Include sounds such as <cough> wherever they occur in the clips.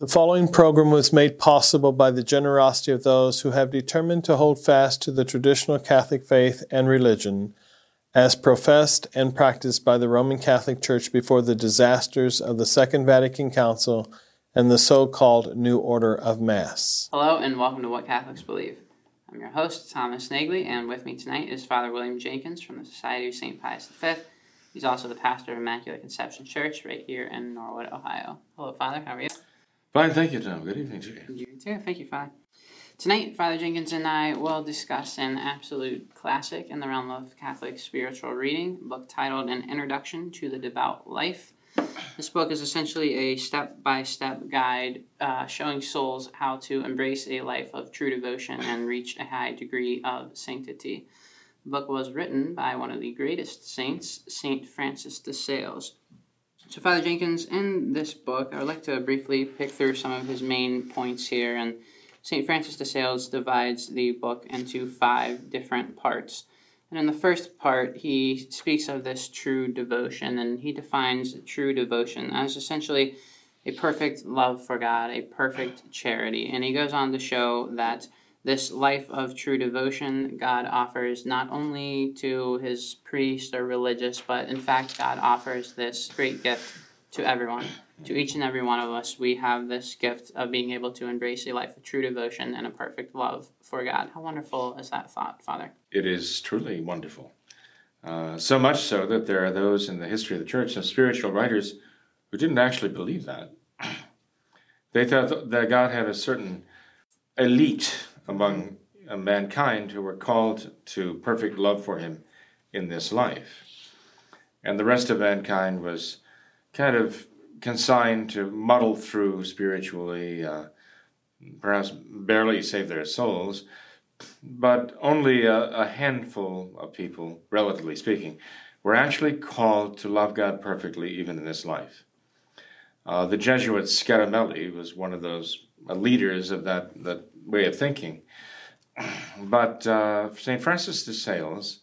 The following program was made possible by the generosity of those who have determined to hold fast to the traditional Catholic faith and religion as professed and practiced by the Roman Catholic Church before the disasters of the Second Vatican Council and the so called New Order of Mass. Hello, and welcome to What Catholics Believe. I'm your host, Thomas Nagley, and with me tonight is Father William Jenkins from the Society of St. Pius V. He's also the pastor of Immaculate Conception Church right here in Norwood, Ohio. Hello, Father. How are you? Fine, thank you, Tom. Good evening to you. You too. Thank you, Father. Tonight, Father Jenkins and I will discuss an absolute classic in the realm of Catholic spiritual reading, a book titled An Introduction to the Devout Life. This book is essentially a step by step guide uh, showing souls how to embrace a life of true devotion and reach a high degree of sanctity. The book was written by one of the greatest saints, Saint Francis de Sales. So, Father Jenkins, in this book, I would like to briefly pick through some of his main points here. And St. Francis de Sales divides the book into five different parts. And in the first part, he speaks of this true devotion, and he defines true devotion as essentially a perfect love for God, a perfect charity. And he goes on to show that this life of true devotion God offers not only to his priest or religious, but in fact, God offers this great gift to everyone. To each and every one of us, we have this gift of being able to embrace a life of true devotion and a perfect love for God. How wonderful is that thought, Father? It is truly wonderful. Uh, so much so that there are those in the history of the church, some spiritual writers, who didn't actually believe that. <clears throat> They thought that God had a certain elite among uh, mankind who were called to perfect love for him in this life. And the rest of mankind was kind of consigned to muddle through spiritually, uh, perhaps barely save their souls, but only a, a, handful of people, relatively speaking, were actually called to love God perfectly even in this life. Uh, the Jesuit Scaramelli was one of those uh, leaders of that, that way of thinking. <clears throat> But uh, St. Francis de Sales,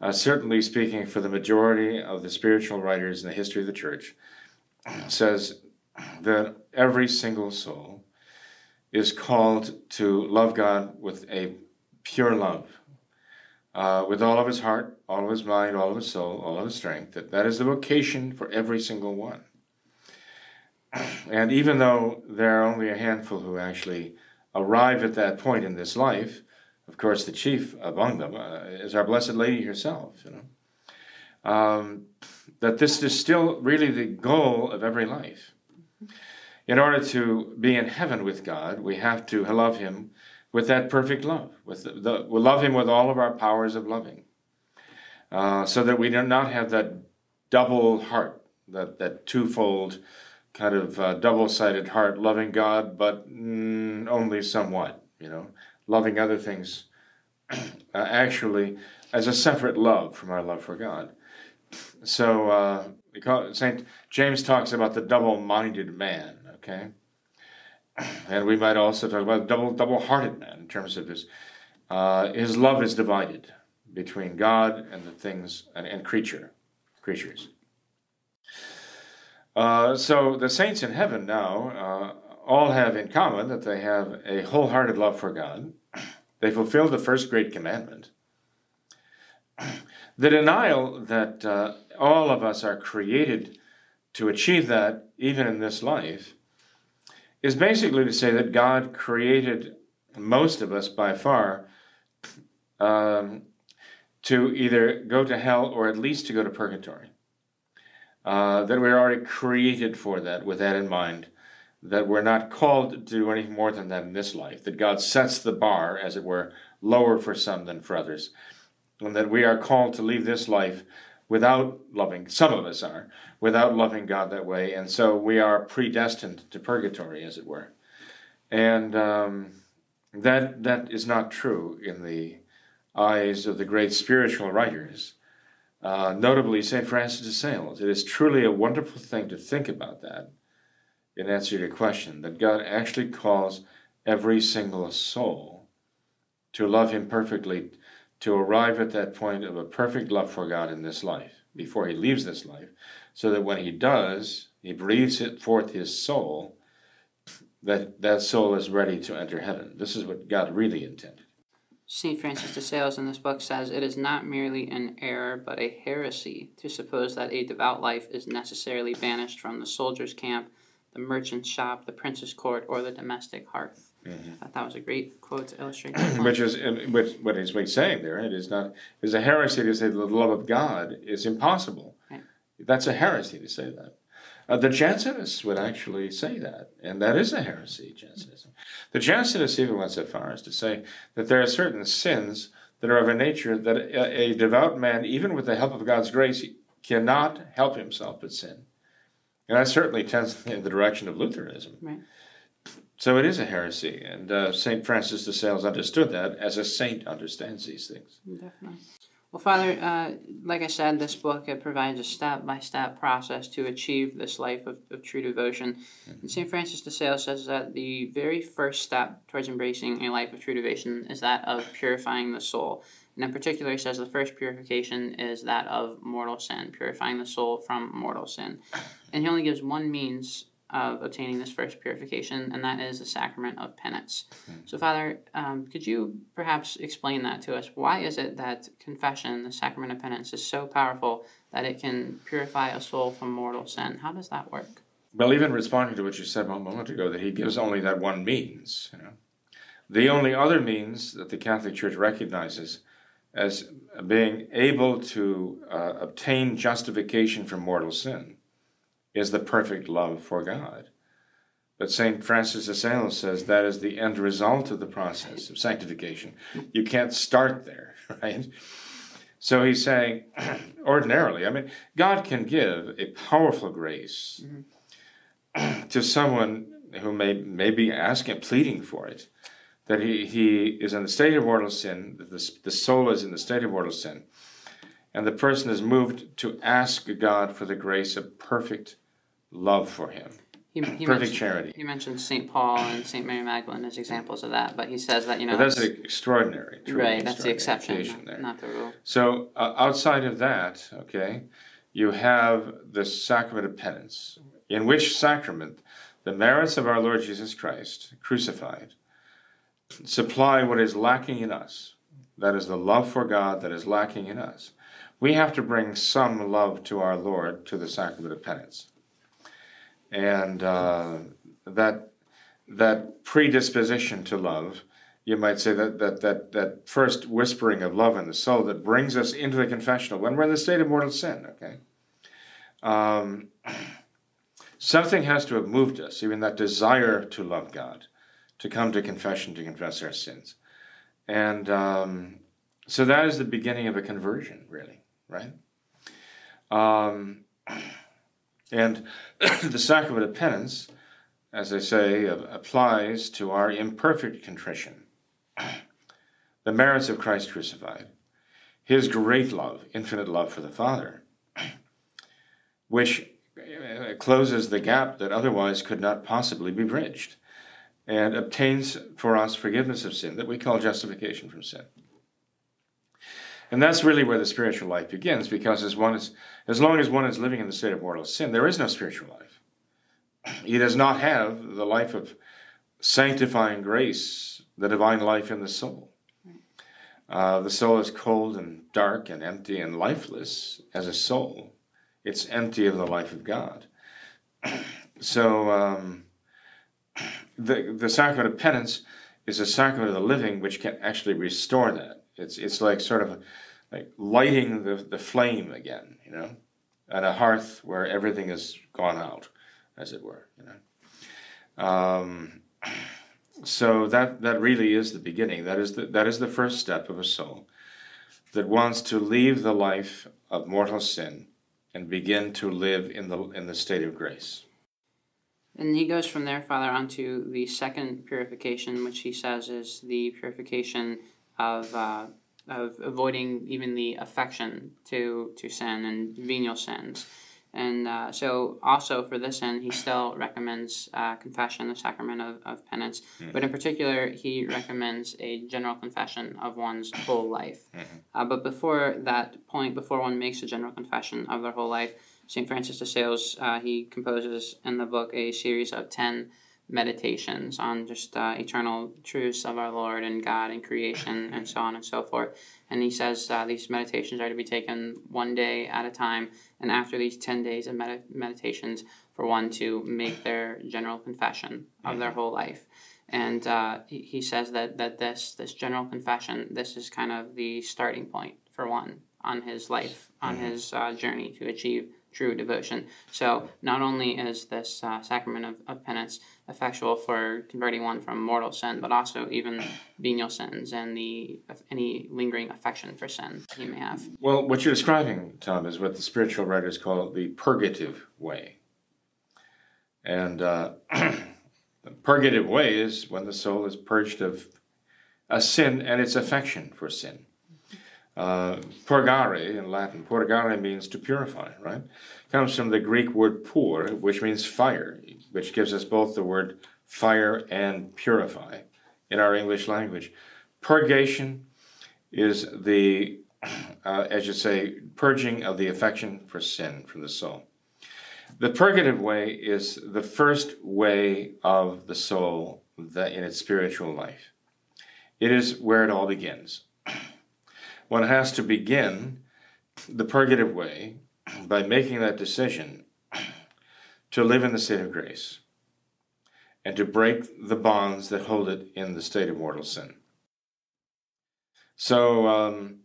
uh, certainly speaking for the majority of the spiritual writers in the history of the church, <clears throat> says that every single soul is called to love God with a pure love, uh, with all of his heart, all of his mind, all of his soul, all of his strength. That, that is the vocation for every single one. <clears throat> And even though there are only a handful who actually arrive at that point in this life, of course, the chief among them uh, is our Blessed Lady herself. You know, um, that this is still really the goal of every life. In order to be in heaven with God, we have to love Him with that perfect love. With the, the we love Him with all of our powers of loving, uh, so that we do not have that double heart, that that twofold kind of uh, double-sided heart, loving God, but mm, only somewhat. You know, loving other things <clears throat> uh, actually as a separate love from our love for God. So uh, Saint James talks about the double-minded man. Okay, <clears throat> and we might also talk about double double-hearted man in terms of his uh, his love is divided between God and the things and, and creature creatures. Uh, so the saints in heaven now uh, all have in common that they have a wholehearted love for God. <clears throat> They fulfill the first great commandment. <clears throat> The denial that uh, all of us are created to achieve that, even in this life, is basically to say that God created most of us by far um, to either go to hell or at least to go to purgatory. Uh, that we're already created for that, with that in mind that we're not called to do anything more than that in this life, that God sets the bar, as it were, lower for some than for others, and that we are called to leave this life without loving, some of us are, without loving God that way, and so we are predestined to purgatory, as it were. And um, that that is not true in the eyes of the great spiritual writers, uh, notably St. Francis de Sales. It is truly a wonderful thing to think about that in answer to your question, that God actually calls every single soul to love Him perfectly, to arrive at that point of a perfect love for God in this life, before He leaves this life, so that when He does, He breathes it forth His soul, that that soul is ready to enter heaven. This is what God really intended. St. Francis de Sales in this book says it is not merely an error but a heresy to suppose that a devout life is necessarily banished from the soldier's camp, the merchant's shop, the prince's court, or the domestic hearth. Mm-hmm. I thought that was a great quote to illustrate <clears throat> that. which is which, what he's saying there. It is not is a heresy to say that the love of God is impossible. Right. That's a heresy to say that. Uh, the Jansenists would actually say that, and that is a heresy, Jansenism. The Jansenists even went so far as to say that there are certain sins that are of a nature that a, a devout man, even with the help of God's grace, cannot help himself but sin. And that certainly tends <laughs> in the direction of Lutheranism. Right. So it is a heresy, and uh, St. Francis de Sales understood that as a saint understands these things. Definitely. Well, Father, uh, like I said, this book it provides a step by step process to achieve this life of, of true devotion. Mm-hmm. And St. Francis de Sales says that the very first step towards embracing a life of true devotion is that of purifying the soul. And in particular, he says the first purification is that of mortal sin, purifying the soul from mortal sin. And he only gives one means of obtaining this first purification, and that is the sacrament of penance. Mm-hmm. So, Father, um, could you perhaps explain that to us? Why is it that confession, the sacrament of penance, is so powerful that it can purify a soul from mortal sin? How does that work? Well, even responding to what you said a moment ago, that he gives only that one means. You know, the only other means that the Catholic Church recognizes as being able to uh, obtain justification from mortal sin is the perfect love for God. But St. Francis of Sales says that is the end result of the process of sanctification. You can't start there, <laughs> right? So he's saying, <clears throat> ordinarily, I mean, God can give a powerful grace mm-hmm. <clears throat> to someone who may, may be asking, pleading for it, that he, he is in the state of mortal sin, the, the soul is in the state of mortal sin, and the person is moved to ask God for the grace of perfect love for him. He, he Perfect charity. He mentioned St. Paul and St. Mary Magdalene as examples of that, but he says that, you know. But that's extraordinary. Right, that's the exception, not, not, the rule. So uh, outside of that, okay, you have the sacrament of penance, in which sacrament the merits of our Lord Jesus Christ, crucified, supply what is lacking in us. That is the love for God that is lacking in us. We have to bring some love to our Lord to the sacrament of penance and uh, that that predisposition to love, you might say that that that that first whispering of love in the soul that brings us into the confessional when we're in the state of mortal sin. Okay, um, something has to have moved us, even that desire to love God, to come to confession to confess our sins, and um, so that is the beginning of a conversion, really, right? Um, and <coughs> the sacrament of penance, as I say, applies to our imperfect contrition. <coughs> the merits of Christ crucified, his great love, infinite love for the Father, <coughs> which uh, closes the gap that otherwise could not possibly be bridged and obtains for us forgiveness of sin that we call justification from sin. And that's really where the spiritual life begins, because as one is, as long as one is living in the state of mortal sin, there is no spiritual life. He does not have the life of sanctifying grace, the divine life in the soul. Uh, the soul is cold and dark and empty and lifeless as a soul. It's empty of the life of God. <clears throat> so um, the the sacrament of penance is a sacrament of the living which can actually restore that. It's it's like sort of like lighting the, the flame again, you know, at a hearth where everything has gone out, as it were, you know. Um, <clears throat> so that that really is the beginning. That is the that is the first step of a soul that wants to leave the life of mortal sin and begin to live in the in the state of grace. And he goes from there, Father, onto the second purification, which he says is the purification of uh, of avoiding even the affection to to sin and venial sins. And uh, so, also for this end, he still recommends uh, confession, the sacrament of, of penance. Mm-hmm. But in particular, he recommends a general confession of one's whole life. Mm-hmm. Uh, but before that point, before one makes a general confession of their whole life, St. Francis de Sales, uh, he composes in the book a series of 10 meditations on just uh, eternal truths of our Lord and God and creation and so on and so forth. And he says uh, these meditations are to be taken one day at a time. And after these 10 days of med- meditations, for one to make their general confession of their whole life. And uh, he, he says that, that this, this general confession, this is kind of the starting point for one on his life, on his uh, journey to achieve true devotion. So not only is this uh, sacrament of, of penance effectual for converting one from mortal sin, but also even venial sins and the any lingering affection for sin he may have. Well, what you're describing, Tom, is what the spiritual writers call the purgative way. And uh, <clears throat> the purgative way is when the soul is purged of a sin and its affection for sin. Uh, purgare in Latin, purgare means to purify, right? Comes from the Greek word pur, which means fire, which gives us both the word fire and purify in our English language. Purgation is the, <clears throat> uh, as you say, purging of the affection for sin from the soul. The purgative way is the first way of the soul in its spiritual life. It is where it all begins <clears throat> one has to begin the purgative way by making that decision to live in the state of grace and to break the bonds that hold it in the state of mortal sin. So, um,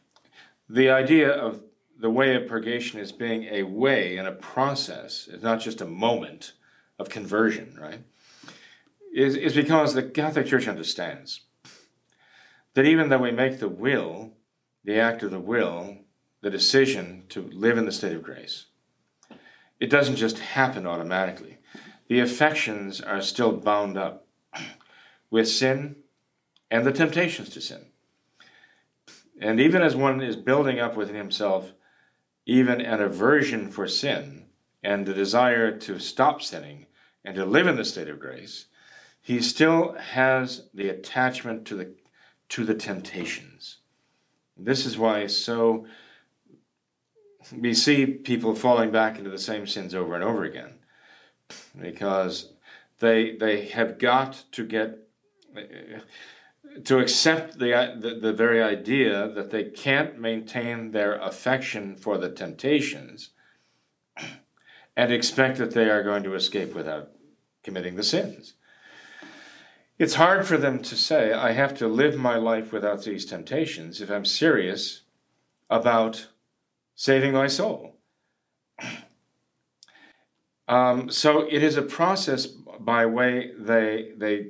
<clears throat> the idea of the way of purgation as being a way and a process, it's not just a moment of conversion, right? Is, is because the Catholic Church understands that even though we make the will, the act of the will, the decision to live in the state of grace, it doesn't just happen automatically. The affections are still bound up <clears throat> with sin and the temptations to sin. And even as one is building up within himself even an aversion for sin and the desire to stop sinning and to live in the state of grace, he still has the attachment to the to the temptations. This is why so we see people falling back into the same sins over and over again because they they have got to get to accept the, the, the very idea that they can't maintain their affection for the temptations and expect that they are going to escape without committing the sins. It's hard for them to say, I have to live my life without these temptations if I'm serious about saving my soul. <clears throat> Um, so it is a process by way they, they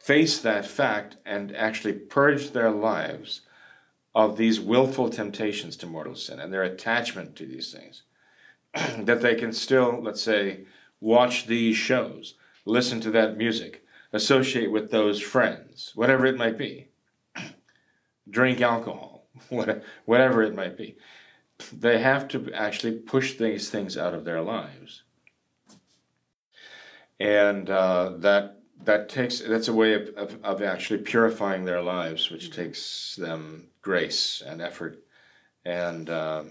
face that fact and actually purge their lives of these willful temptations to mortal sin and their attachment to these things. <clears throat> that they can still, let's say, watch these shows, listen to that music, associate with those friends, whatever it might be, <clears throat> drink alcohol, <laughs> whatever it might be. They have to actually push these things out of their lives. And uh, that that takes that's a way of, of, of, actually purifying their lives, which takes them grace and effort. And um,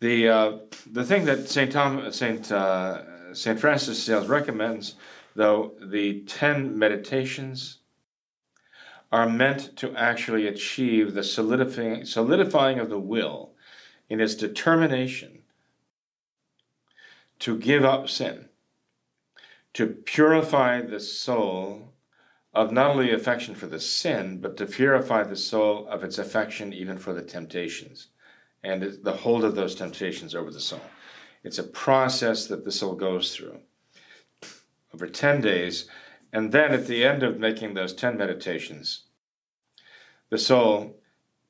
the uh, the thing that Saint Tom Saint uh, Saint Francis Sales recommends though the 10 meditations are meant to actually achieve the solidifying, solidifying of the will in its determination to give up sin, to purify the soul of not only affection for the sin, but to purify the soul of its affection even for the temptations and the hold of those temptations over the soul. It's a process that the soul goes through over 10 days. And then at the end of making those 10 meditations, the soul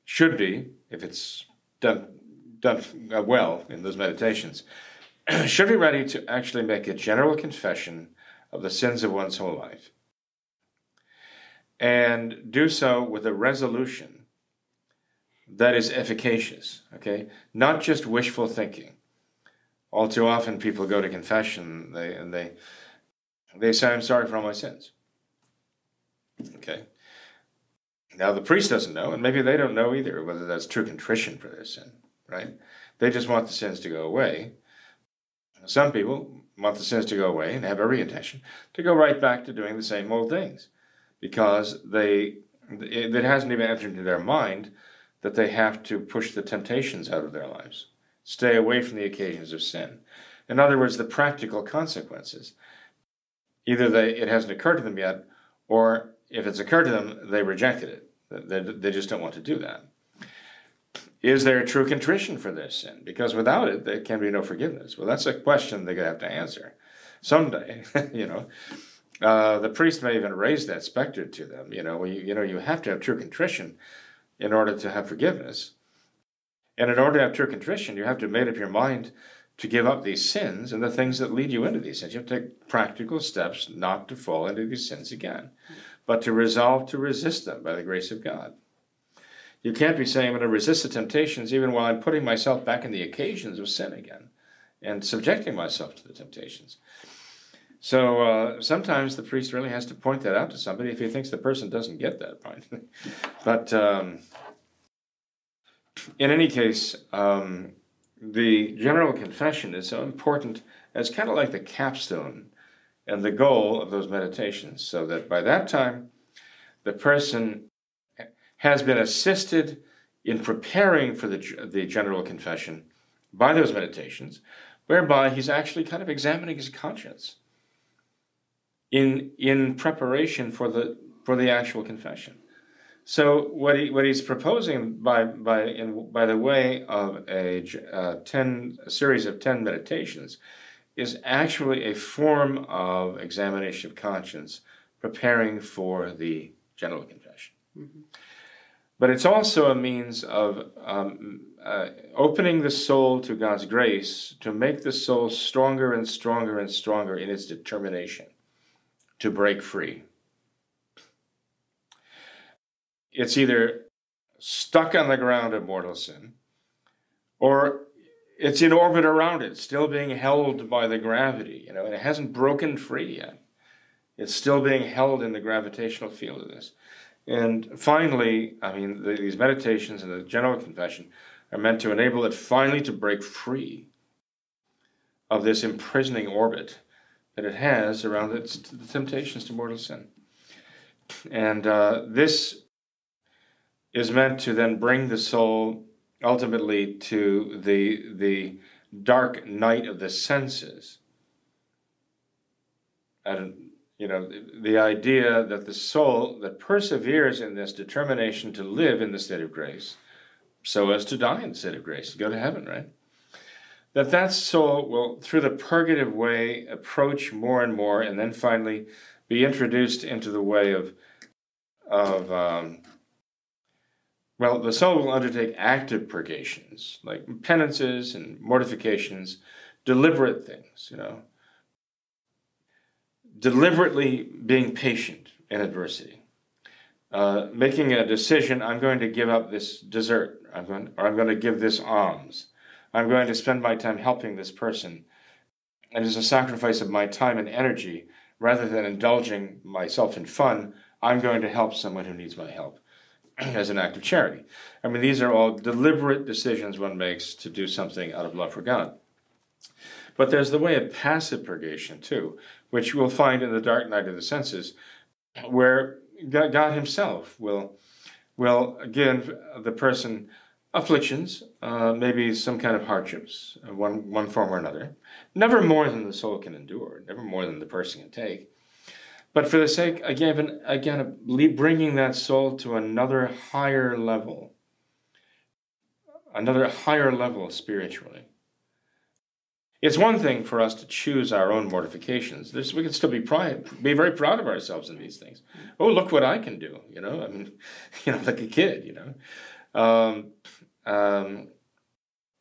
should be, if it's done, done uh, well in those meditations, <clears throat> should be ready to actually make a general confession of the sins of one's whole life. And do so with a resolution that is efficacious, okay? Not just wishful thinking. All too often people go to confession they, and they they say, I'm sorry for all my sins. Okay. Now the priest doesn't know, and maybe they don't know either whether that's true contrition for their sin, right? They just want the sins to go away. some people want the sins to go away and have every intention to go right back to doing the same old things because they it, it hasn't even entered into their mind that they have to push the temptations out of their lives, stay away from the occasions of sin. In other words, the practical consequences. Either they, it hasn't occurred to them yet, or if it's occurred to them, they rejected it. They, they just don't want to do that. Is there true contrition for their sin? Because without it, there can be no forgiveness. Well, that's a question they're going to have to answer someday. <laughs> you know, uh, the priest may even raise that specter to them. You know, you, you know, you have to have true contrition in order to have forgiveness, and in order to have true contrition, you have to have made up your mind to give up these sins and the things that lead you into these sins. You have to take practical steps not to fall into these sins again, but to resolve to resist them by the grace of God. You can't be saying I'm going to resist the temptations even while I'm putting myself back in the occasions of sin again and subjecting myself to the temptations. So uh, sometimes the priest really has to point that out to somebody if he thinks the person doesn't get that point. <laughs> but um, in any case, um, the general confession is so important as kind of like the capstone and the goal of those meditations, so that by that time, the person has been assisted in preparing for the, the general confession by those meditations, whereby he's actually kind of examining his conscience in, in preparation for the, for the actual confession. So what he what he's proposing by by in by the way of a uh, ten a series of ten meditations is actually a form of examination of conscience, preparing for the general confession. Mm-hmm. But it's also a means of um, uh, opening the soul to God's grace to make the soul stronger and stronger and stronger in its determination to break free. It's either stuck on the ground of mortal sin, or it's in orbit around it, still being held by the gravity, you know, and it hasn't broken free yet. It's still being held in the gravitational field of this. And finally, I mean, the, these meditations and the general confession are meant to enable it finally to break free of this imprisoning orbit that it has around its the temptations to mortal sin. And uh, this is meant to then bring the soul ultimately to the the dark night of the senses. And you know, the, the idea that the soul that perseveres in this determination to live in the state of grace, so as to die in the state of grace, go to heaven, right? That that soul will, through the purgative way, approach more and more, and then finally be introduced into the way of, of um, well, the soul will undertake active purgations, like penances and mortifications, deliberate things, you know, deliberately being patient in adversity, uh, making a decision I'm going to give up this dessert, I'm going, or I'm going to give this alms, I'm going to spend my time helping this person. And as a sacrifice of my time and energy, rather than indulging myself in fun, I'm going to help someone who needs my help as an act of charity. I mean, these are all deliberate decisions one makes to do something out of love for God. But there's the way of passive purgation, too, which you will find in the dark night of the senses, where God Himself will, will give the person afflictions, uh, maybe some kind of hardships, uh, one, one form or another, never more than the soul can endure, never more than the person can take. But for the sake, again, again of bringing that soul to another higher level, another higher level spiritually. It's one thing for us to choose our own mortifications. There's, we can still be pride, be very proud of ourselves in these things. Oh, look what I can do! You know, I mean, <laughs> you know, like a kid. You know, um, um,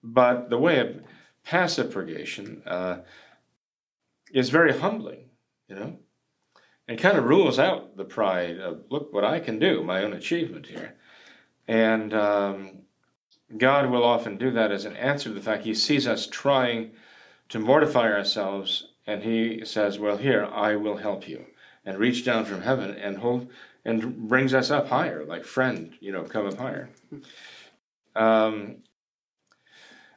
but the way of passive purgation uh, is very humbling. You know, and kind of rules out the pride of look what I can do, my own achievement here, and um, God will often do that as an answer to the fact He sees us trying to mortify ourselves, and he says, Well, here, I will help you. And reach down from heaven and hold and brings us up higher, like friend, you know, come up higher. Um,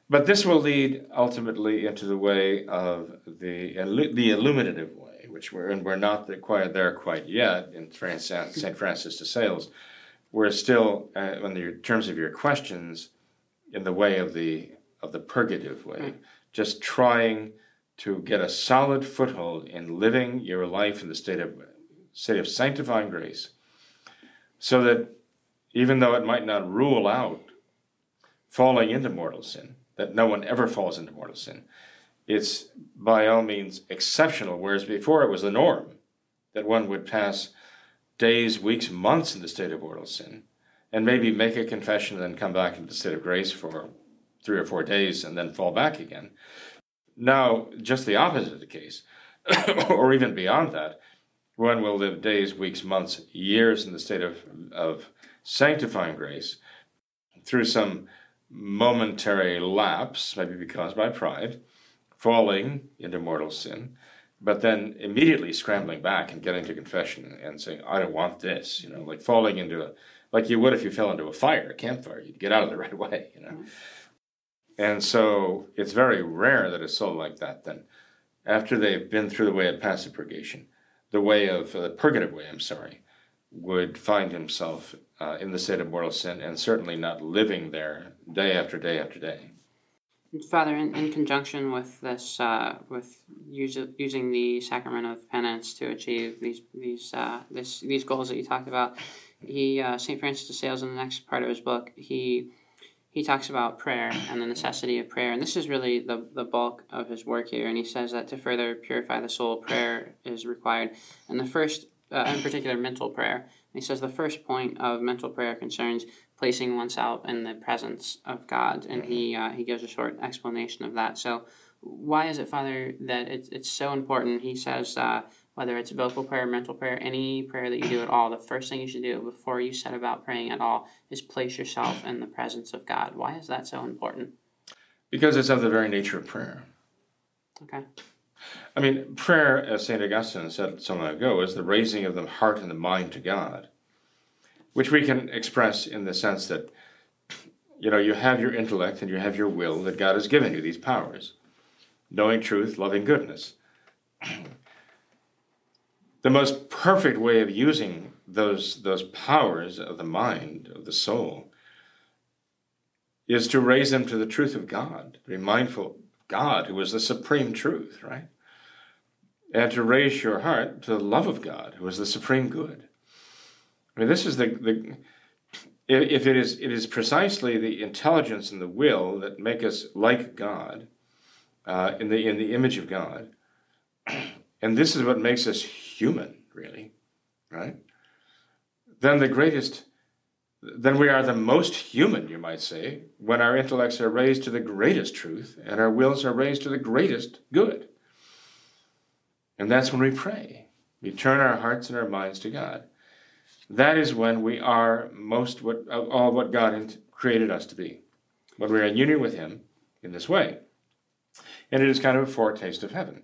but this will lead ultimately into the way of the the illuminative which we're and we're not quite there quite yet in Saint Francis de Sales. We're still, uh, in the terms of your questions, in the way of the of the purgative way, mm. just trying to get a solid foothold in living your life in the state of state of sanctifying grace, so that even though it might not rule out falling into mortal sin, that no one ever falls into mortal sin, it's by all means exceptional, whereas before it was the norm that one would pass days, weeks, months in the state of mortal sin, and maybe make a confession and then come back into the state of grace for three or four days and then fall back again. Now, just the opposite of the case, <coughs> or even beyond that, one will live days, weeks, months, years in the state of, of sanctifying grace through some momentary lapse, maybe caused by pride, falling into mortal sin, but then immediately scrambling back and getting to confession and saying, I don't want this, you know, like falling into a, like you would if you fell into a fire, a campfire, you'd get out of the <laughs> right way, you know. Mm-hmm. And so it's very rare that a soul like that then, after they've been through the way of passive purgation, the way of uh, the purgative way, I'm sorry, would find himself uh, in the state of mortal sin and certainly not living there day after day after day. Father, in, in conjunction with this, uh, with use, using the sacrament of penance to achieve these these uh, this, these goals that you talked about, he uh, Saint Francis de Sales in the next part of his book he he talks about prayer and the necessity of prayer. And this is really the, the bulk of his work here. And he says that to further purify the soul, prayer is required. And the first, uh, in particular, mental prayer. And he says the first point of mental prayer concerns placing oneself in the presence of God. And he, uh, he gives a short explanation of that. So, why is it, Father, that it's, it's so important? He says, uh, whether it's vocal prayer, mental prayer, any prayer that you do at all, the first thing you should do before you set about praying at all is place yourself in the presence of God. Why is that so important? Because it's of the very nature of prayer. Okay. I mean, prayer, as St. Augustine said some long ago, is the raising of the heart and the mind to God, which we can express in the sense that, you know, you have your intellect and you have your will, that God has given you these powers knowing truth, loving goodness the most perfect way of using those those powers of the mind of the soul is to raise them to the truth of God, to be mindful of God, who is the supreme truth, right? And to raise your heart to the love of God, who is the supreme good. I mean, this is the, the if it is it is precisely the intelligence and the will that make us like God, uh, in the in the image of God, <clears throat> and this is what makes us human, really, right? Then the greatest, then we are the most human, you might say, when our intellects are raised to the greatest truth and our wills are raised to the greatest good. And that's when we pray. We turn our hearts and our minds to God. That is when we are most what all what God created us to be. When we are in union with Him in this way. And it is kind of a foretaste of heaven.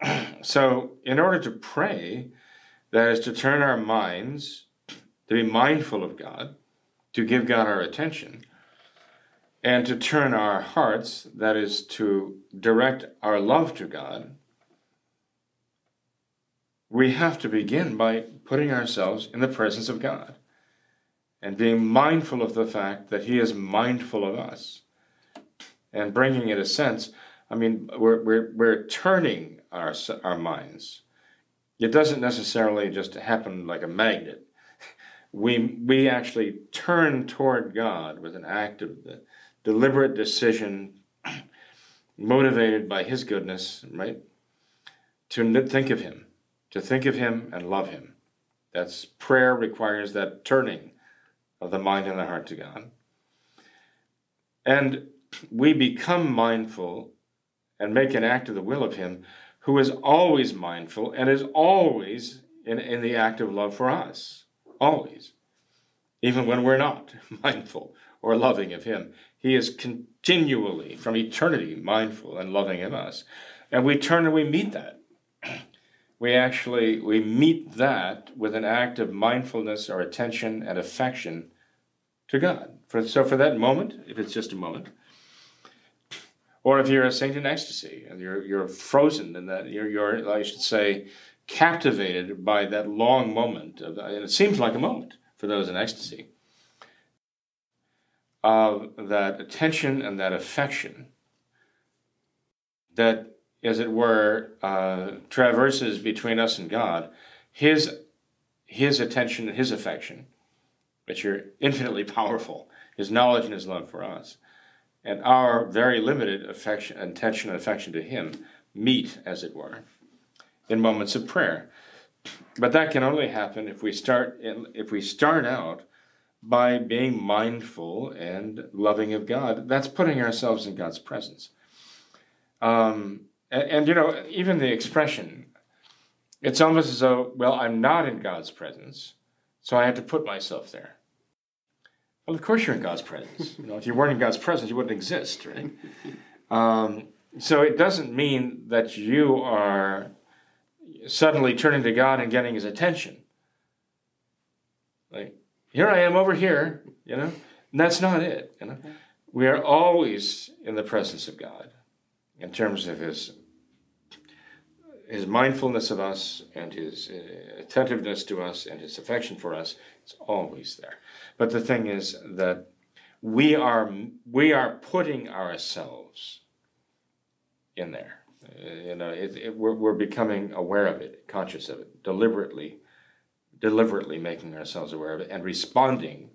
<clears throat> so, in order to pray, that is to turn our minds, to be mindful of God, to give God our attention, and to turn our hearts, that is to direct our love to God, we have to begin by putting ourselves in the presence of God and being mindful of the fact that He is mindful of us and bringing it a sense. I mean, we're, we're, we're turning our, our minds. It doesn't necessarily just happen like a magnet. We, we actually turn toward God with an act of deliberate decision, <clears throat> motivated by His goodness, right? To think of Him, to think of Him and love Him. That's prayer requires that turning of the mind and the heart to God. And we become mindful and make an act of the will of Him who is always mindful and is always in, in the act of love for us. Always. Even when we're not <laughs> mindful or loving of Him. He is continually, from eternity, mindful and loving of us. And we turn and we meet that. We actually we meet that with an act of mindfulness or attention and affection to God. For, so for that moment, if it's just a moment, Or if you're a saint in ecstasy and you're, you're frozen in that, you're, you're, I should say, captivated by that long moment, of, and it seems like a moment for those in ecstasy, of that attention and that affection that, as it were, uh, traverses between us and God, His, His attention and His affection, which are infinitely <laughs> powerful, His knowledge and His love for us, and our very limited affection, attention and affection to Him meet, as it were, in moments of prayer. But that can only happen if we start in, if we start out by being mindful and loving of God. That's putting ourselves in God's presence. Um, and, and, you know, even the expression, it's almost as though, well, I'm not in God's presence, so I have to put myself there. Well, of course you're in God's presence. You know, if you weren't in God's presence, you wouldn't exist, right? Um, so it doesn't mean that you are suddenly turning to God and getting His attention. Like, here I am over here, you know, and that's not it, you know. We are always in the presence of God in terms of His his mindfulness of us and his uh, attentiveness to us and his affection for us is always there. But the thing is that we are we are putting ourselves in there. Uh, you know, it, it, we're, we're becoming aware of it, conscious of it, deliberately, deliberately making ourselves aware of it, and responding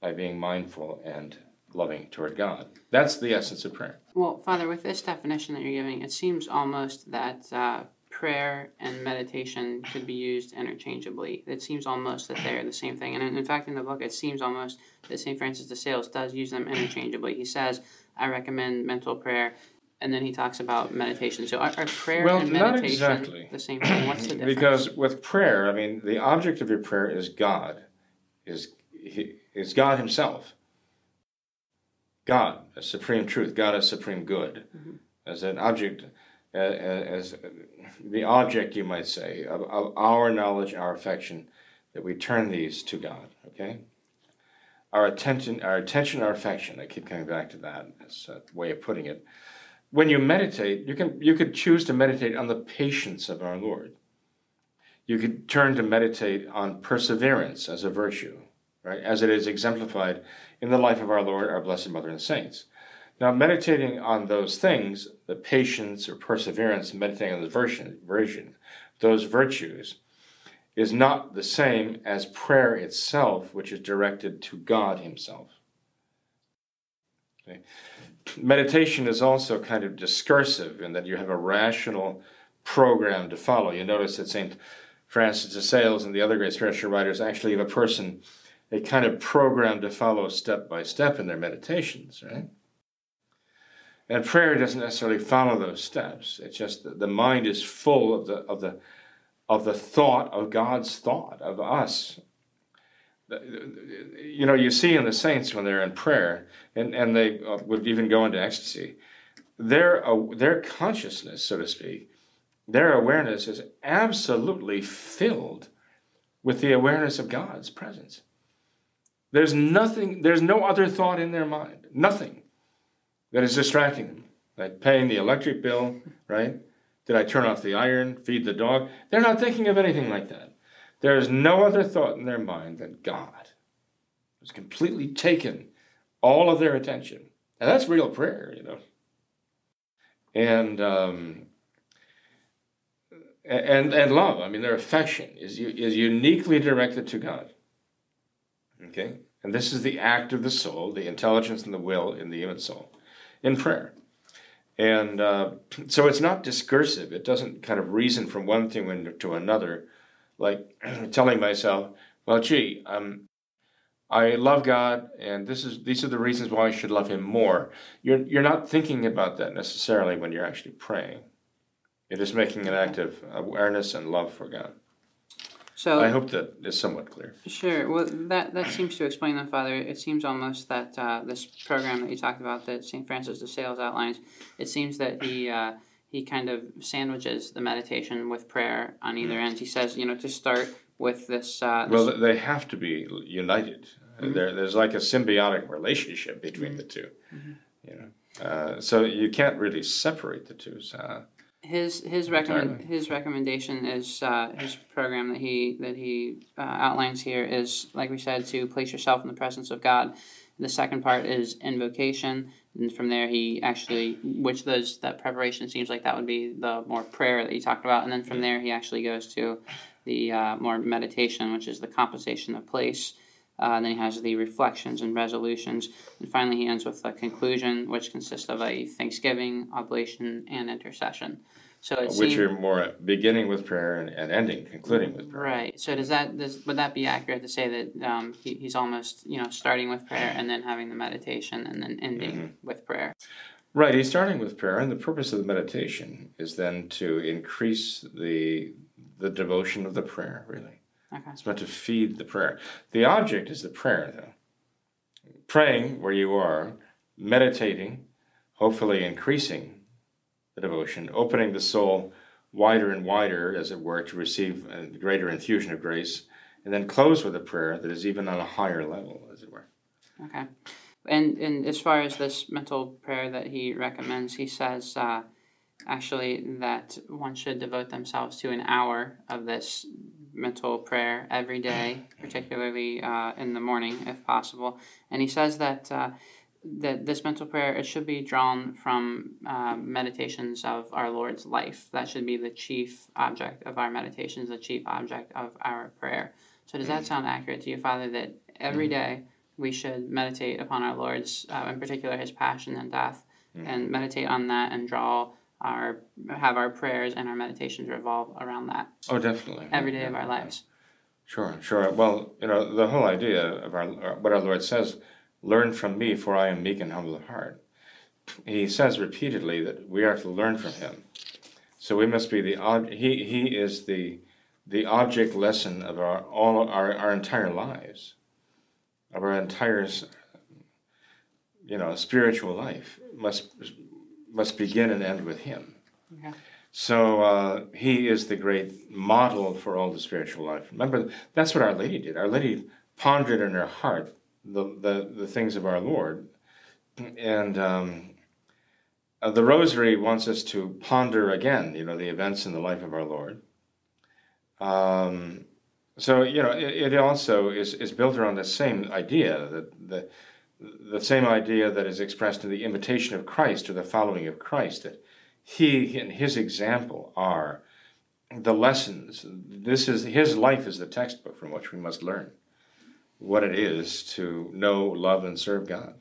by being mindful and loving toward God. That's the essence of prayer. Well, Father, with this definition that you're giving, it seems almost that uh, prayer and meditation could be used interchangeably. It seems almost that they're the same thing. And in fact, in the book, it seems almost that St. Francis de Sales does use them interchangeably. He says, I recommend mental prayer. And then he talks about meditation. So are, are prayer well, and meditation exactly. the same thing? What's the difference? Because with prayer, I mean, the object of your prayer is God, is is God Himself. God, a supreme truth. God is supreme good. Mm-hmm. As an object, as, the object, you might say, of, of our knowledge, our affection, that we turn these to God. Okay, our attention, our attention, our affection. I keep coming back to that as a way of putting it. When you meditate, you can you could choose to meditate on the patience of our Lord. You could turn to meditate on perseverance as a virtue, right, as it is exemplified in the life of our Lord, our Blessed Mother, and saints. Now, meditating on those things, the patience or perseverance, meditating on the version, version, those virtues, is not the same as prayer itself, which is directed to God Himself. Okay. Meditation is also kind of discursive in that you have a rational program to follow. You notice that St. Francis de Sales and the other great spiritual writers actually have a person, a kind of program to follow step by step in their meditations, right? And prayer doesn't necessarily follow those steps. It's just that the mind is full of the of the of the thought of God's thought of us. You know, you see in the saints when they're in prayer, and, and they uh, would even go into ecstasy, their, uh, their consciousness, so to speak, their awareness is absolutely filled with the awareness of God's presence. There's nothing, there's no other thought in their mind, nothing that is distracting them. Like paying the electric bill, right? Did I turn off the iron, feed the dog? They're not thinking of anything like that. There is no other thought in their mind than God. It's completely taken all of their attention. And that's real prayer, you know. And um, and and love. I mean, their affection is is uniquely directed to God. Okay, and this is the act of the soul, the intelligence and the will in the human soul in prayer. And uh, so it's not discursive. It doesn't kind of reason from one thing to another, like <clears throat> telling myself, well, gee, um, I love God, and this is these are the reasons why I should love Him more. You're you're not thinking about that necessarily when you're actually praying. You're making an act of awareness and love for God. So I hope that is somewhat clear. Sure. Well, that that seems to explain then, Father. It seems almost that uh, this program that you talked about, that St. Francis de Sales outlines, it seems that he uh, he kind of sandwiches the meditation with prayer on either mm-hmm. end. He says, you know, to start with this. Uh, this well, they have to be united. Mm-hmm. There, there's like a symbiotic relationship between mm-hmm. the 2 mm-hmm. You know, uh, so you can't really separate the two. So, his his recommend his recommendation is uh, his program that he that he uh, outlines here is like we said to place yourself in the presence of God. The second part is invocation, and from there he actually which those that preparation seems like that would be the more prayer that he talked about, and then from there he actually goes to the uh, more meditation, which is the composition of place. Uh, and then he has the reflections and resolutions. And finally, he ends with a conclusion, which consists of a thanksgiving, oblation, and intercession. So it which seemed, are more beginning with prayer and, and ending, concluding with prayer. right. So does that does, would that be accurate to say that um, he, he's almost you know starting with prayer and then having the meditation and then ending with prayer? Right, he's starting with prayer, and the purpose of the meditation is then to increase the the devotion of the prayer. Really, Okay. it's meant to feed the prayer. The object is the prayer, though. Praying where you are, meditating, hopefully increasing the devotion, opening the soul wider and wider, as it were, to receive a greater infusion of grace, and then close with a prayer that is even on a higher level, as it were. Okay. And and as far as this mental prayer that he recommends, he says uh, actually that one should devote themselves to an hour of this mental prayer every day, particularly uh, in the morning if possible. And he says that. Uh, that this mental prayer it should be drawn from uh, meditations of our Lord's life. That should be the chief object of our meditations, the chief object of our prayer. So does that sound accurate to you, Father? That every day we should meditate upon our Lord's, uh, in particular, His passion and death, and meditate on that and draw our have our prayers and our meditations revolve around that Oh, definitely. every day of our lives. Sure, sure. Well, you know, the whole idea of our what our Lord says, "Learn from me, for I am meek and humble of heart." He says repeatedly that we are to learn from Him. So we must be the ob- he he is the the object lesson of our all our, our entire lives, of our entire you know spiritual life must must begin and end with Him. Okay. So uh, he is the great model for all the spiritual life. Remember, that's what Our Lady did. Our Lady pondered in her heart the, the, the things of our Lord. And um, uh, the Rosary wants us to ponder again, you know, the events in the life of our Lord. Um, so, you know, it, it also is, is built around the same idea, that the, the same idea that is expressed in the imitation of Christ or the following of Christ, that he and his example are the lessons. This is his life is the textbook from which we must learn what it is to know, love, and serve God.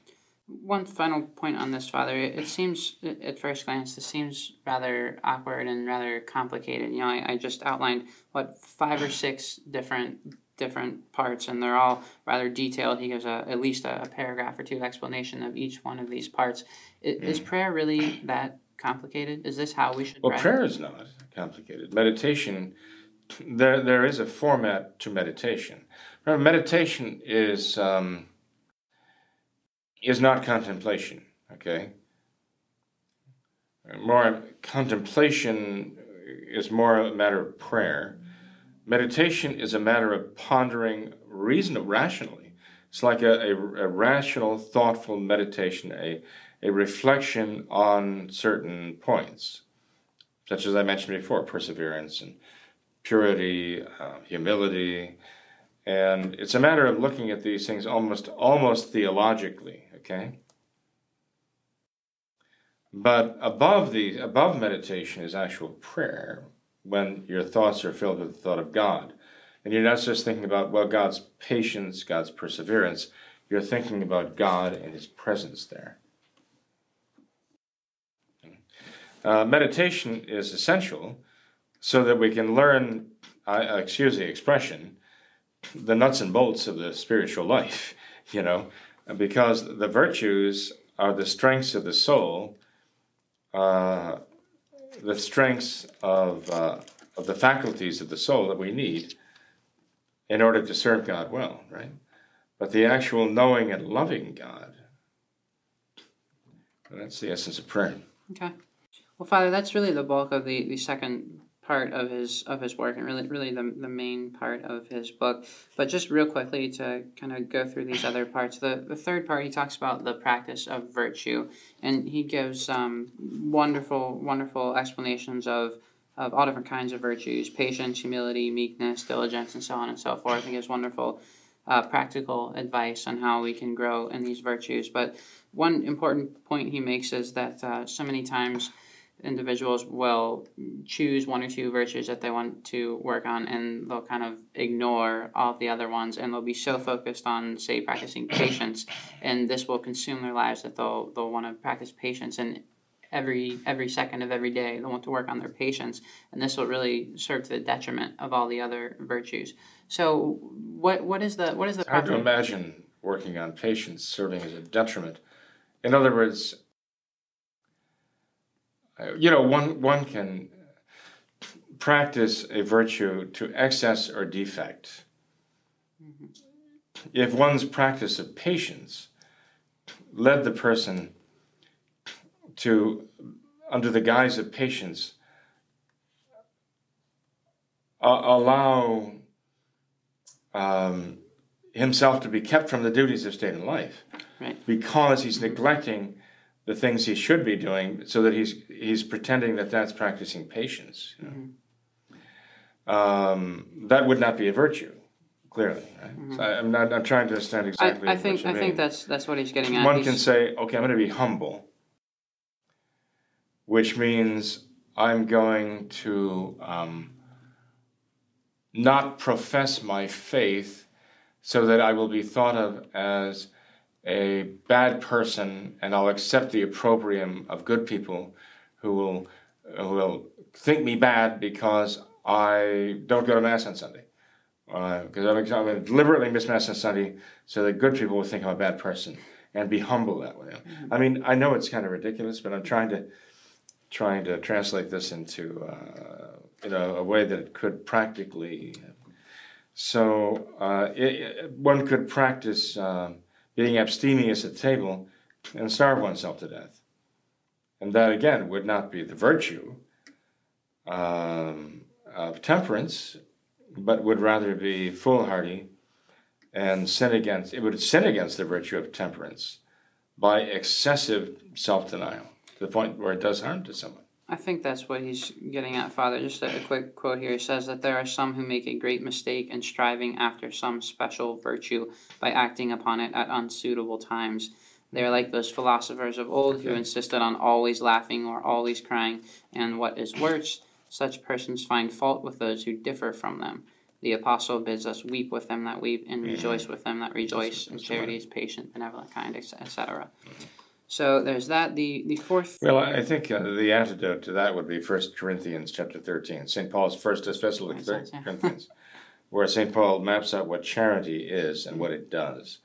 One final point on this, Father. It, seems, at first glance, this seems rather awkward and rather complicated. You know, I, I just outlined what five or six different different parts, and they're all rather detailed. He gives a, at least a, a paragraph or two explanation of each one of these parts. I- Is mm. prayer really that complicated? Is this how we should Well, pray? prayer is not complicated. Meditation, there there is a format to meditation. Meditation is um, is not contemplation. Okay. More contemplation is more a matter of prayer. Meditation is a matter of pondering reason rationally. It's like a, a, a rational, thoughtful meditation, a, a reflection on certain points, such as I mentioned before perseverance and purity, uh, humility. And it's a matter of looking at these things almost, almost theologically, okay? But above the above meditation is actual prayer, when your thoughts are filled with the thought of God. And you're not just thinking about, well, God's patience, God's perseverance. You're thinking about God and His presence there. Uh, meditation is essential so that we can learn, uh, excuse the expression, the nuts and bolts of the spiritual life, <laughs> you know, because the virtues are the strengths of the soul. Uh, the strengths of, uh, of the faculties of the soul that we need in order to serve God well, right? But the actual knowing and loving God, that's the essence of prayer. Okay. Well, Father, that's really the bulk of the, the second part of his of his work and really really the, the main part of his book. But just real quickly to kind of go through these other parts the, the third part he talks about the practice of virtue. And he gives um, wonderful wonderful explanations of of all different kinds of virtues patience humility meekness diligence and so on and so forth. He gives wonderful uh, practical advice on how we can grow in these virtues. But one important point he makes is that uh, so many times individuals will choose one or two virtues that they want to work on and they'll kind of ignore all the other ones and they'll be so focused on say practicing patience and this will consume their lives that they'll they'll want to practice patience and every every second of every day they'll want to work on their patience and this will really serve to the detriment of all the other virtues. So what what is the what is the it's hard to imagine working on patience serving as a detriment. In other words you know, one one can practice a virtue to excess or defect. Mm-hmm. If one's practice of patience led the person to, under the guise of patience, uh, allow um, himself to be kept from the duties of state and life right. because he's neglecting the things he should be doing so that he's he's pretending that that's practicing patience you know? mm-hmm. um, that would not be a virtue clearly right? mm-hmm. so I, am not i'm trying to understand exactly i, I think i mean. think that's that's what he's getting at one he's... can say okay i'm going to be humble which means i'm going to um, not profess my faith so that i will be thought of as a bad person and I'll accept the opprobrium of good people who will who will think me bad because I don't go to mass on Sunday. Because uh, I'm, going to deliberately miss mass on Sunday so that good people will think I'm a bad person and be humble that way. Mm-hmm. I mean, I know it's kind of ridiculous, but I'm trying to trying to translate this into uh, you know a way that it could practically. So uh, it, one could practice. Um, being abstemious at table and starve oneself to death. And that again would not be the virtue um, of temperance, but would rather be foolhardy and sin against, it would sin against the virtue of temperance by excessive self denial to the point where it does harm to someone. I think that's what he's getting at, Father. Just a, a, quick quote here. He says that there are some who make a great mistake in striving after some special virtue by acting upon it at unsuitable times. They are like those philosophers of old who insisted on always laughing or always crying, and what is worse, such persons find fault with those who differ from them. The apostle bids us weep with them that weep and rejoice with them that rejoice, and charity is patient, benevolent, kind, etc. So there's that. The the fourth. Well, I think uh, the antidote to that would be First Corinthians chapter thirteen, Saint Paul's first epistle to Corinthians, where Saint Paul maps out what charity is and what it does,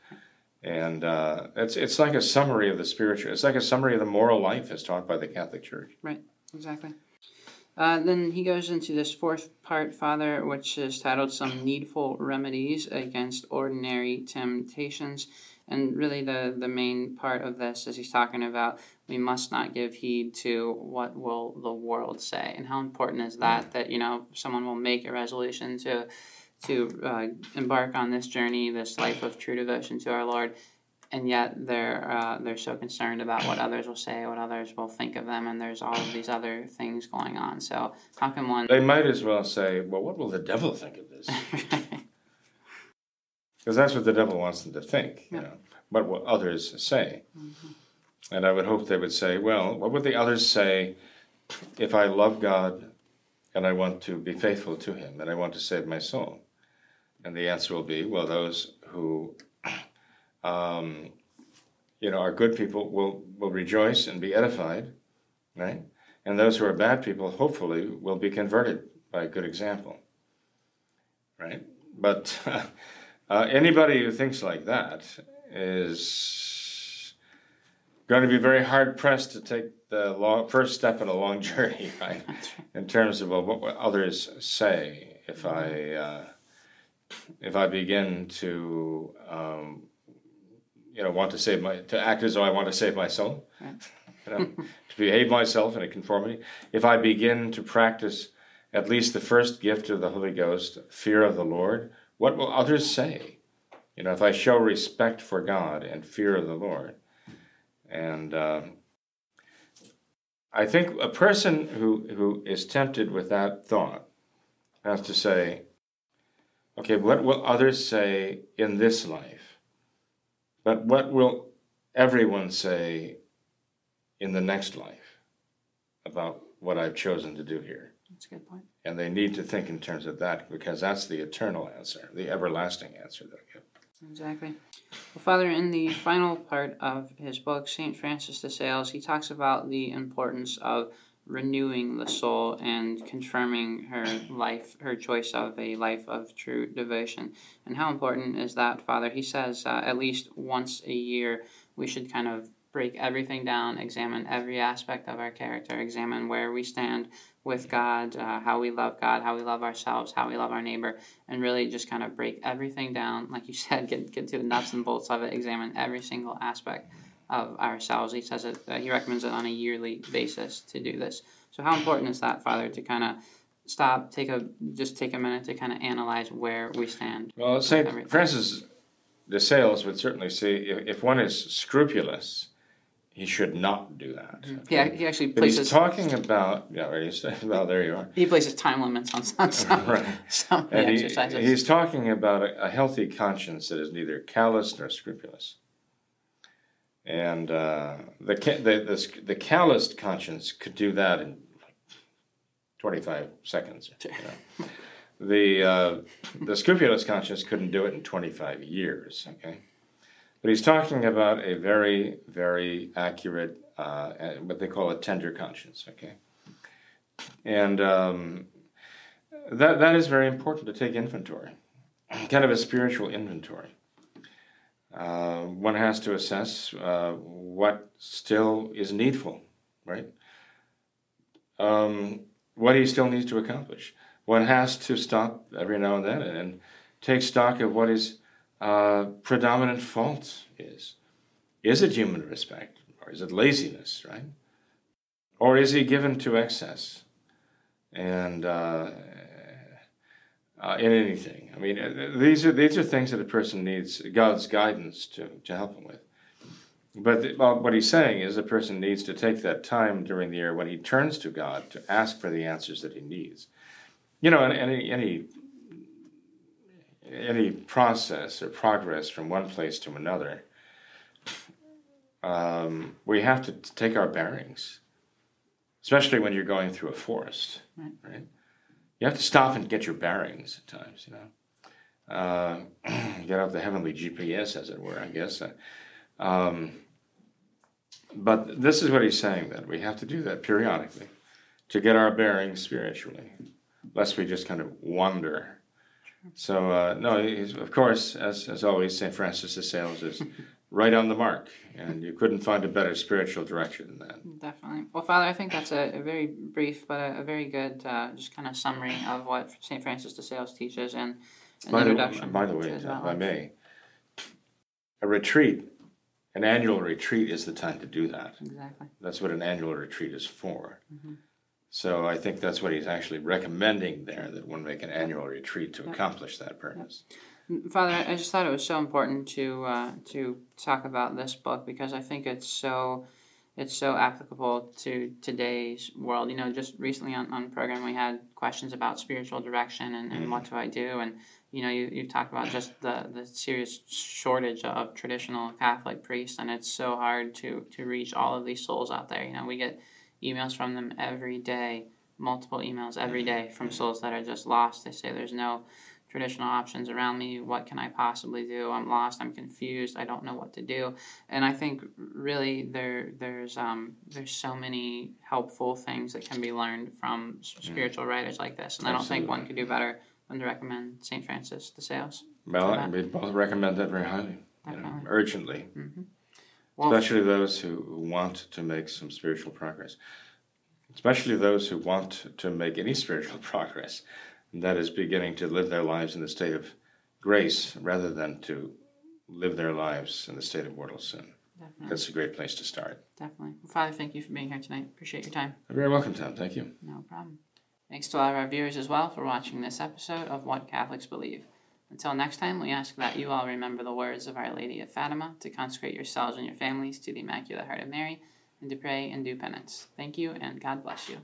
and uh, it's it's like a summary of the spiritual. It's like a summary of the moral life as taught by the Catholic Church. Right. Exactly. Uh, then he goes into this fourth part, Father, which is titled Some Needful Remedies Against Ordinary Temptations. And really, the, the main part of this is he's talking about we must not give heed to what will the world say. And how important is that, that, you know, someone will make a resolution to, to uh, embark on this journey, this life of true devotion to our Lord, and yet they're uh, they're so concerned about what others will say, what others will think of them, and there's all of these other things going on. So how can one? They might as well say, "Well, what will the devil think of this?" <laughs> because that's what the devil wants them to think, you know, but what others say. Mm-hmm. And I would hope they would say, well, what would the others say if I love God and I want to be faithful to Him and I want to save my soul? And the answer will be, well, those who, <clears throat> um, you know, are good people will, will rejoice and be edified, right? And those who are bad people, hopefully, will be converted by a good example, right? But <laughs> Uh, anybody who thinks like that is going to be very hard pressed to take the long, first step in a long <laughs> journey, right? In terms of well, what others say. If I uh, if I begin to um, you know want to save my to act as though I want to save my soul, you know, to behave myself in a conformity. If I begin to practice at least the first gift of the Holy Ghost, fear of the Lord, what will others say? You know, if I show respect for God and fear of the Lord. And uh, I think a person who, who is tempted with that thought has to say, okay, what will others say in this life? But what will everyone say in the next life about what I've chosen to do here? That's a good point. And they need to think in terms of that because that's the eternal answer, the everlasting answer that I give. Exactly. Well, Father, in the final part of his book, St. Francis de Sales, he talks about the importance of renewing the soul and confirming her life, her choice of a life of true devotion. And how important is that, Father? He says uh, at least once a year we should kind of break everything down, examine every aspect of our character, examine where we stand with God, uh, how we love God, how we love ourselves, how we love our neighbor, and really just kind of break everything down. <laughs> Like you said, get, get to the nuts and bolts of it, examine every single aspect of ourselves. He says it, uh, he recommends it on a yearly basis to do this. So, how important is that, Father, to kind of stop, take a just take a minute to kind of analyze where we stand? Well, St. Francis de Sales would certainly say if, if one is scrupulous, he should not do that. Okay? Yeah, he actually but places. He's talking about yeah. Right, he's, well, there you are. He places time limits on some some, <laughs> right. some and exercises. He, he's talking about a, a, healthy conscience that is neither callous nor scrupulous. And uh, the, the the the calloused conscience could do that in twenty five seconds. You know? <laughs> the uh, the scrupulous conscience couldn't do it in twenty five years. Okay. But he's talking about a very, very accurate, uh, what they call a tender conscience, okay? And um, that, that is very important to take inventory, <clears throat> kind of a spiritual inventory. Uh, one has to assess uh, what still is needful, right? Um, what he still needs to accomplish. One has to stop every now and then and take stock of what is uh, predominant fault is. Is it human respect? Or is it laziness, right? Or is he given to excess? And uh, uh, in anything. I mean, uh, these are, these are things that a person needs God's guidance to, to help him with. But the, well, what he's saying is a person needs to take that time during the year when he turns to God to ask for the answers that he needs. You know, any, any any process or progress from one place to another, um, we have to take our bearings, especially when you're going through a forest, right? right? You have to stop and get your bearings at times, you know. Uh, <clears throat> get out the heavenly GPS, as it were, I guess. Um, but this is what he's saying that we have to do that periodically to get our bearings spiritually, lest we just kind of wander so uh, no, of course, as as always, Saint Francis de Sales is <laughs> right on the mark, and you couldn't find a better spiritual director than that. Definitely. Well, Father, I think that's a, a very brief but a, a very good uh, just kind of summary of what Saint Francis de Sales teaches and an by introduction. The, by the way, if I may, a retreat, an annual retreat, is the time to do that. Exactly. That's what an annual retreat is for. Mm-hmm. So I think that's what he's actually recommending there, that one make an annual retreat to accomplish that purpose. Father, I just thought it was so important to uh, to talk about this book because I think it's so it's so applicable to today's world. You know, just recently on, on the program we had questions about spiritual direction and, and mm-hmm. what do I do and you know, you, you talked about just the, the serious shortage of traditional Catholic priests, and it's so hard to, to reach all of these souls out there. You know, we get emails from them every day, multiple emails every day from souls that are just lost. They say there's no traditional options around me. What can I possibly do? I'm lost. I'm confused. I don't know what to do. And I think really there there's um, there's so many helpful things that can be learned from spiritual mm. writers like this. And Absolutely. I don't think one could do better than to recommend St. Francis de Sales. Well, we both recommend that very highly, you know, urgently. Mm-hmm well, especially those who want to make some spiritual progress, especially those who want to make any spiritual <laughs> progress, that is beginning to live their lives in the state of grace rather than to live their lives in the state of mortal sin. Definitely. That's a great place to start. Definitely. Well, Father, thank you for being here tonight. Appreciate your time. You're very welcome, Tom. Thank you. No problem. Thanks to all of our viewers as well for watching this episode of What Catholics Believe. Until next time, we ask that you all remember the words of Our Lady of Fatima to consecrate yourselves and your families to the Immaculate Heart of Mary and to pray and do penance. Thank you, and God bless you.